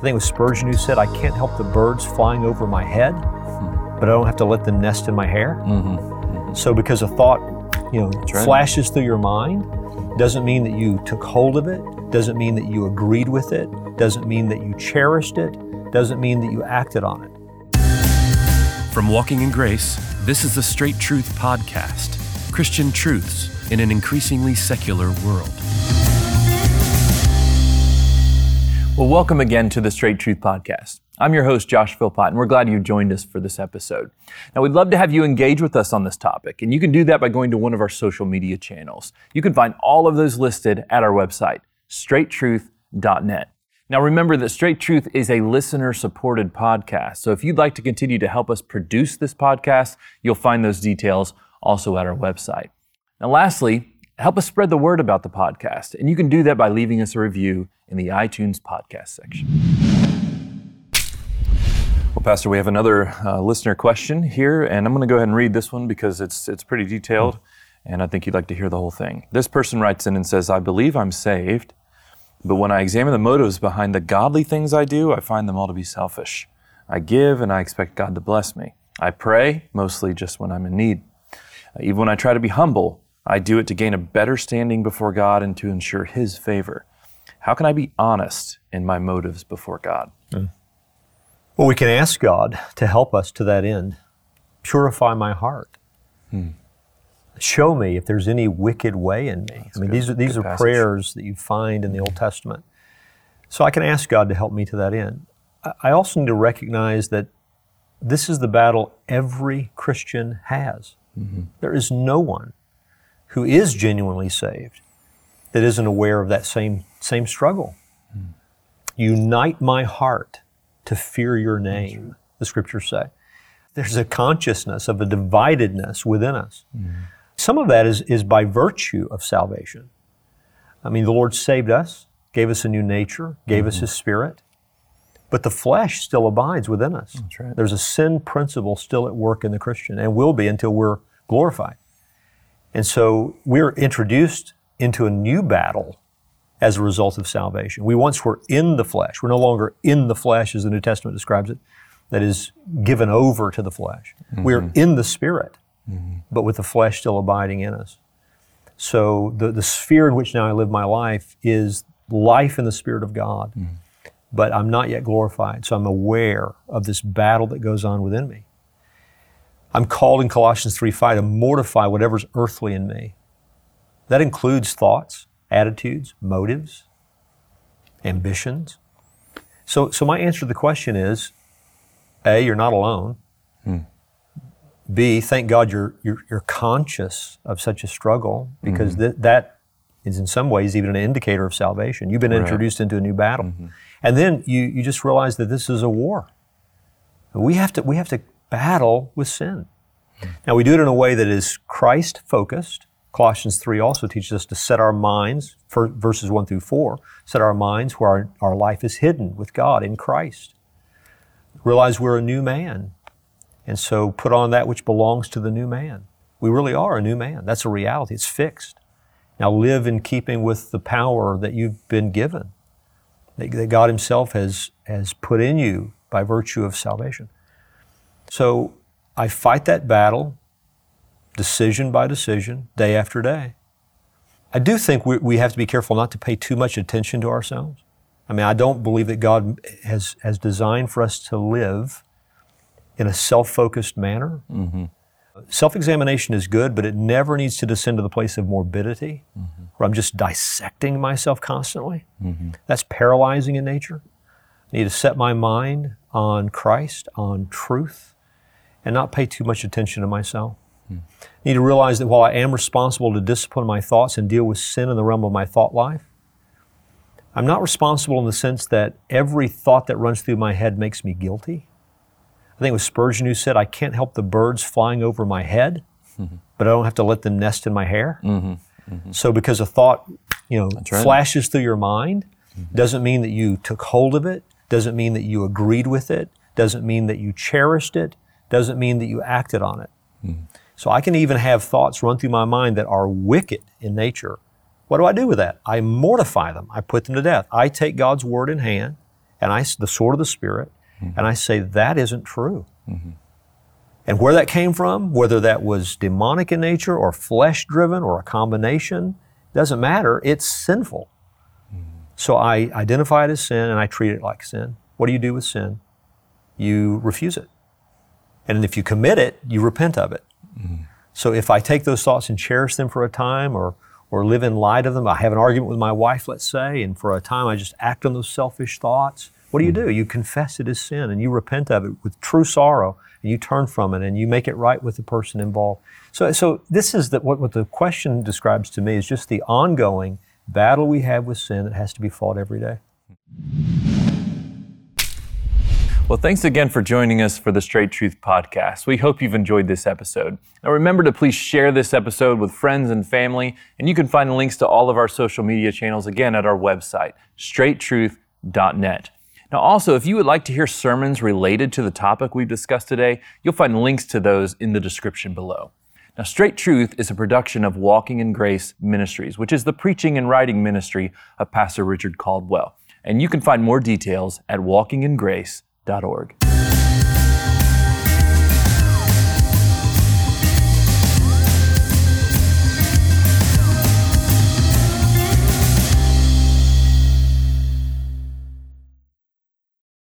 I think it was Spurgeon who said, I can't help the birds flying over my head, but I don't have to let them nest in my hair. Mm-hmm. So because a thought, you know, right. flashes through your mind, doesn't mean that you took hold of it, doesn't mean that you agreed with it, doesn't mean that you cherished it, doesn't mean that you acted on it. From Walking in Grace, this is the Straight Truth Podcast Christian truths in an increasingly secular world. Well, welcome again to the Straight Truth Podcast. I'm your host, Josh Philpot, and we're glad you joined us for this episode. Now, we'd love to have you engage with us on this topic, and you can do that by going to one of our social media channels. You can find all of those listed at our website, straighttruth.net. Now, remember that Straight Truth is a listener supported podcast. So if you'd like to continue to help us produce this podcast, you'll find those details also at our website. Now, lastly, help us spread the word about the podcast, and you can do that by leaving us a review in the iTunes podcast section. Well, Pastor, we have another uh, listener question here, and I'm going to go ahead and read this one because it's it's pretty detailed, and I think you'd like to hear the whole thing. This person writes in and says, "I believe I'm saved, but when I examine the motives behind the godly things I do, I find them all to be selfish. I give, and I expect God to bless me. I pray, mostly just when I'm in need. Even when I try to be humble, I do it to gain a better standing before God and to ensure His favor." How can I be honest in my motives before God? Mm. Well, we can ask God to help us to that end. Purify my heart. Hmm. Show me if there's any wicked way in me. That's I mean, good, these are these are passage. prayers that you find in the Old Testament. So I can ask God to help me to that end. I also need to recognize that this is the battle every Christian has. Mm-hmm. There is no one who is genuinely saved that isn't aware of that same same struggle. Mm. Unite my heart to fear your name, the scriptures say. There's a consciousness of a dividedness within us. Mm. Some of that is, is by virtue of salvation. I mean, the Lord saved us, gave us a new nature, gave mm-hmm. us His Spirit, but the flesh still abides within us. Right. There's a sin principle still at work in the Christian and will be until we're glorified. And so we're introduced into a new battle as a result of salvation. We once were in the flesh. We're no longer in the flesh, as the New Testament describes it, that is given over to the flesh. Mm-hmm. We're in the Spirit, mm-hmm. but with the flesh still abiding in us. So the, the sphere in which now I live my life is life in the Spirit of God, mm-hmm. but I'm not yet glorified. So I'm aware of this battle that goes on within me. I'm called in Colossians 3 5 to mortify whatever's earthly in me. That includes thoughts, attitudes, motives, ambitions. So, so my answer to the question is A, you're not alone. Hmm. B, thank God you're, you're, you're, conscious of such a struggle because mm-hmm. th- that is in some ways even an indicator of salvation. You've been right. introduced into a new battle. Mm-hmm. And then you, you just realize that this is a war. We have to, we have to battle with sin. Now, we do it in a way that is Christ focused, Colossians 3 also teaches us to set our minds, verses 1 through 4, set our minds where our, our life is hidden with God in Christ. Realize we're a new man. And so put on that which belongs to the new man. We really are a new man. That's a reality. It's fixed. Now live in keeping with the power that you've been given, that, that God Himself has, has put in you by virtue of salvation. So I fight that battle decision by decision, day after day. I do think we, we have to be careful not to pay too much attention to ourselves. I mean, I don't believe that God has, has designed for us to live in a self focused manner. Mm-hmm. Self examination is good, but it never needs to descend to the place of morbidity, mm-hmm. where I'm just dissecting myself constantly. Mm-hmm. That's paralyzing in nature. I need to set my mind on Christ, on truth, and not pay too much attention to myself. Hmm. Need to realize that while I am responsible to discipline my thoughts and deal with sin in the realm of my thought life, I'm not responsible in the sense that every thought that runs through my head makes me guilty. I think it was Spurgeon who said, I can't help the birds flying over my head, mm-hmm. but I don't have to let them nest in my hair. Mm-hmm. Mm-hmm. So because a thought, you know, right. flashes through your mind, mm-hmm. doesn't mean that you took hold of it, doesn't mean that you agreed with it, doesn't mean that you cherished it, doesn't mean that you acted on it. Mm-hmm. So I can even have thoughts run through my mind that are wicked in nature. What do I do with that? I mortify them. I put them to death. I take God's word in hand and I, the sword of the Spirit, hmm. and I say, that isn't true. Hmm. And where that came from, whether that was demonic in nature or flesh driven or a combination, doesn't matter. It's sinful. Hmm. So I identify it as sin and I treat it like sin. What do you do with sin? You refuse it. And if you commit it, you repent of it. So if I take those thoughts and cherish them for a time or, or live in light of them, I have an argument with my wife, let's say, and for a time I just act on those selfish thoughts. What do you do? You confess it as sin and you repent of it with true sorrow and you turn from it and you make it right with the person involved. So, so this is the, what, what the question describes to me is just the ongoing battle we have with sin that has to be fought every day. Well, thanks again for joining us for the Straight Truth Podcast. We hope you've enjoyed this episode. Now, remember to please share this episode with friends and family, and you can find links to all of our social media channels again at our website, straighttruth.net. Now, also, if you would like to hear sermons related to the topic we've discussed today, you'll find links to those in the description below. Now, Straight Truth is a production of Walking in Grace Ministries, which is the preaching and writing ministry of Pastor Richard Caldwell. And you can find more details at org.